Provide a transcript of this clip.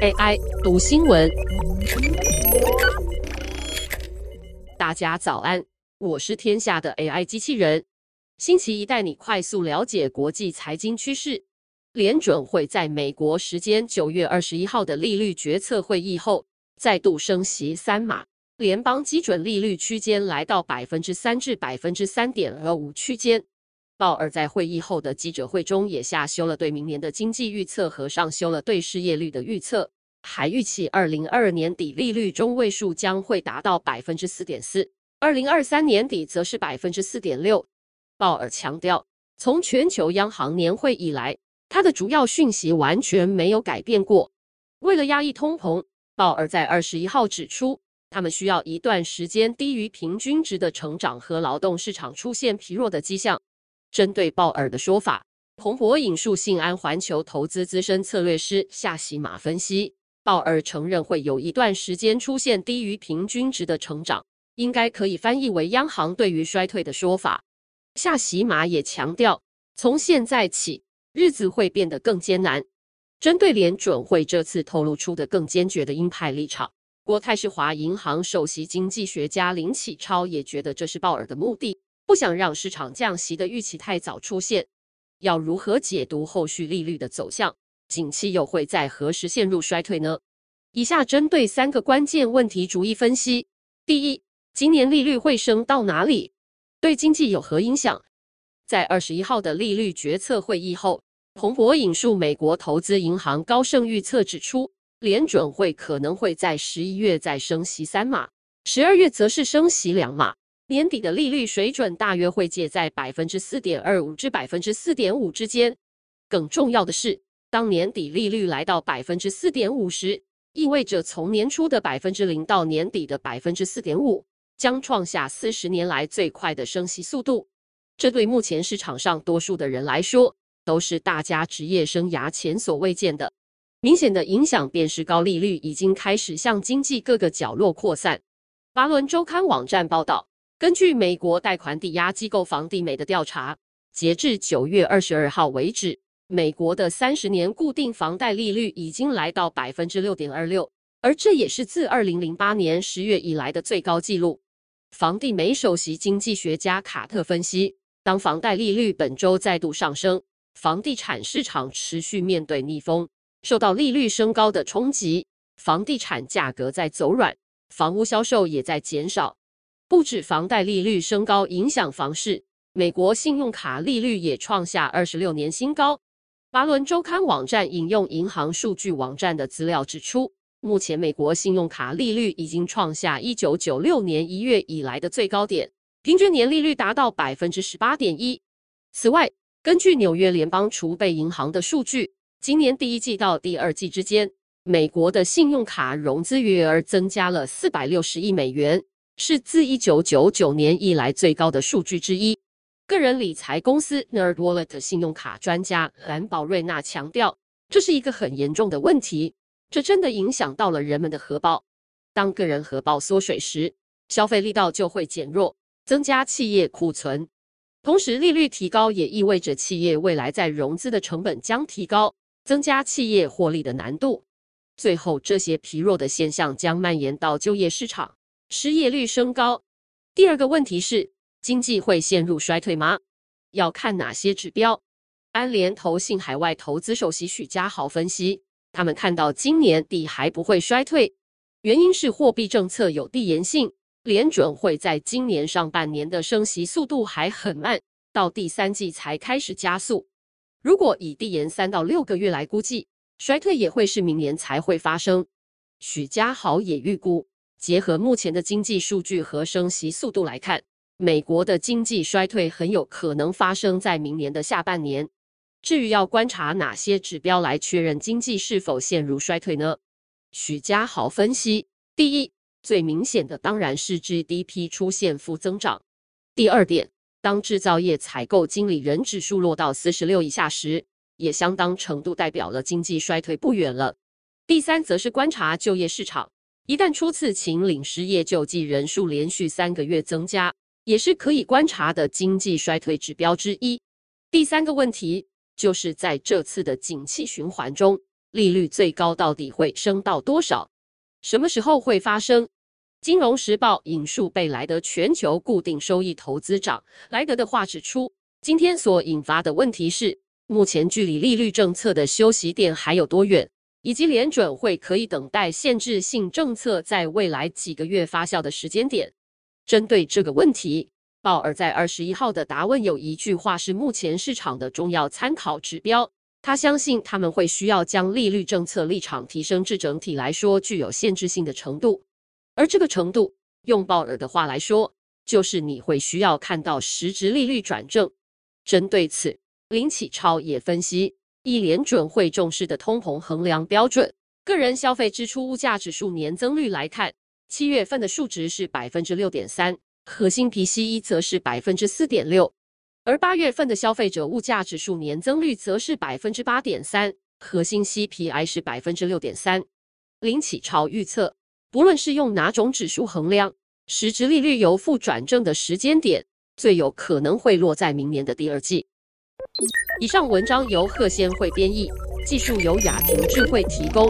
AI 读新闻，大家早安，我是天下的 AI 机器人。星期一带你快速了解国际财经趋势。联准会在美国时间九月二十一号的利率决策会议后，再度升息三码，联邦基准利率区间来到百分之三至百分之三点二五区间。鲍尔在会议后的记者会中也下修了对明年的经济预测和上修了对失业率的预测，还预期二零二二年底利率中位数将会达到百分之四点四，二零二三年底则是百分之四点六。鲍尔强调，从全球央行年会以来，他的主要讯息完全没有改变过。为了压抑通膨，鲍尔在二十一号指出，他们需要一段时间低于平均值的成长和劳动市场出现疲弱的迹象。针对鲍尔的说法，彭博引述信安环球投资资深策略师夏喜马分析，鲍尔承认会有一段时间出现低于平均值的成长，应该可以翻译为央行对于衰退的说法。夏喜马也强调，从现在起，日子会变得更艰难。针对联准会这次透露出的更坚决的鹰派立场，国泰世华银行首席经济学家林启超也觉得这是鲍尔的目的。不想让市场降息的预期太早出现，要如何解读后续利率的走向？景气又会在何时陷入衰退呢？以下针对三个关键问题逐一分析。第一，今年利率会升到哪里？对经济有何影响？在二十一号的利率决策会议后，彭博引述美国投资银行高盛预测指出，联准会可能会在十一月再升息三码，十二月则是升息两码。年底的利率水准大约会介在百分之四点二五至百分之四点五之间。更重要的是，当年底利率来到百分之四点五时，意味着从年初的百分之零到年底的百分之四点五，将创下四十年来最快的升息速度。这对目前市场上多数的人来说，都是大家职业生涯前所未见的。明显的影响便是高利率已经开始向经济各个角落扩散。巴伦周刊网站报道。根据美国贷款抵押机构房地美的调查，截至九月二十二号为止，美国的三十年固定房贷利率已经来到百分之六点二六，而这也是自二零零八年十月以来的最高纪录。房地美首席经济学家卡特分析，当房贷利率本周再度上升，房地产市场持续面对逆风，受到利率升高的冲击，房地产价格在走软，房屋销售也在减少。不止房贷利率升高影响房市，美国信用卡利率也创下二十六年新高。巴伦周刊网站引用银行数据网站的资料指出，目前美国信用卡利率已经创下一九九六年一月以来的最高点，平均年利率达到百分之十八点一。此外，根据纽约联邦储备银行的数据，今年第一季到第二季之间，美国的信用卡融资余额增加了四百六十亿美元。是自一九九九年以来最高的数据之一。个人理财公司 NerdWallet 信用卡专家兰宝瑞娜强调，这是一个很严重的问题，这真的影响到了人们的荷包。当个人荷包缩水时，消费力道就会减弱，增加企业库存。同时，利率提高也意味着企业未来在融资的成本将提高，增加企业获利的难度。最后，这些疲弱的现象将蔓延到就业市场。失业率升高。第二个问题是，经济会陷入衰退吗？要看哪些指标？安联投信海外投资首席许家豪分析，他们看到今年底还不会衰退，原因是货币政策有递延性，联准会在今年上半年的升息速度还很慢，到第三季才开始加速。如果以递延三到六个月来估计，衰退也会是明年才会发生。许家豪也预估。结合目前的经济数据和升息速度来看，美国的经济衰退很有可能发生在明年的下半年。至于要观察哪些指标来确认经济是否陷入衰退呢？许家豪分析：第一，最明显的当然是 GDP 出现负增长；第二点，当制造业采购经理人指数落到四十六以下时，也相当程度代表了经济衰退不远了；第三，则是观察就业市场。一旦初次请领失业救济人数连续三个月增加，也是可以观察的经济衰退指标之一。第三个问题就是在这次的景气循环中，利率最高到底会升到多少？什么时候会发生？金融时报引述贝莱德全球固定收益投资长莱德的话指出，今天所引发的问题是，目前距离利率政策的休息点还有多远，以及联准会可以等待限制性政策在未来几个月发酵的时间点。针对这个问题，鲍尔在二十一号的答问有一句话是目前市场的重要参考指标。他相信他们会需要将利率政策立场提升至整体来说具有限制性的程度，而这个程度，用鲍尔的话来说，就是你会需要看到实质利率转正。针对此，林启超也分析，以联准会重视的通膨衡量标准——个人消费支出物价指数年增率来看，七月份的数值是百分之六点三，核心 PCE 则是百分之四点六。而八月份的消费者物价指数年增率则是百分之八点三，核心 CPI 是百分之六点三。林启超预测，不论是用哪种指数衡量，实质利率由负转正的时间点，最有可能会落在明年的第二季。以上文章由贺先慧编译，技术由雅婷智慧提供。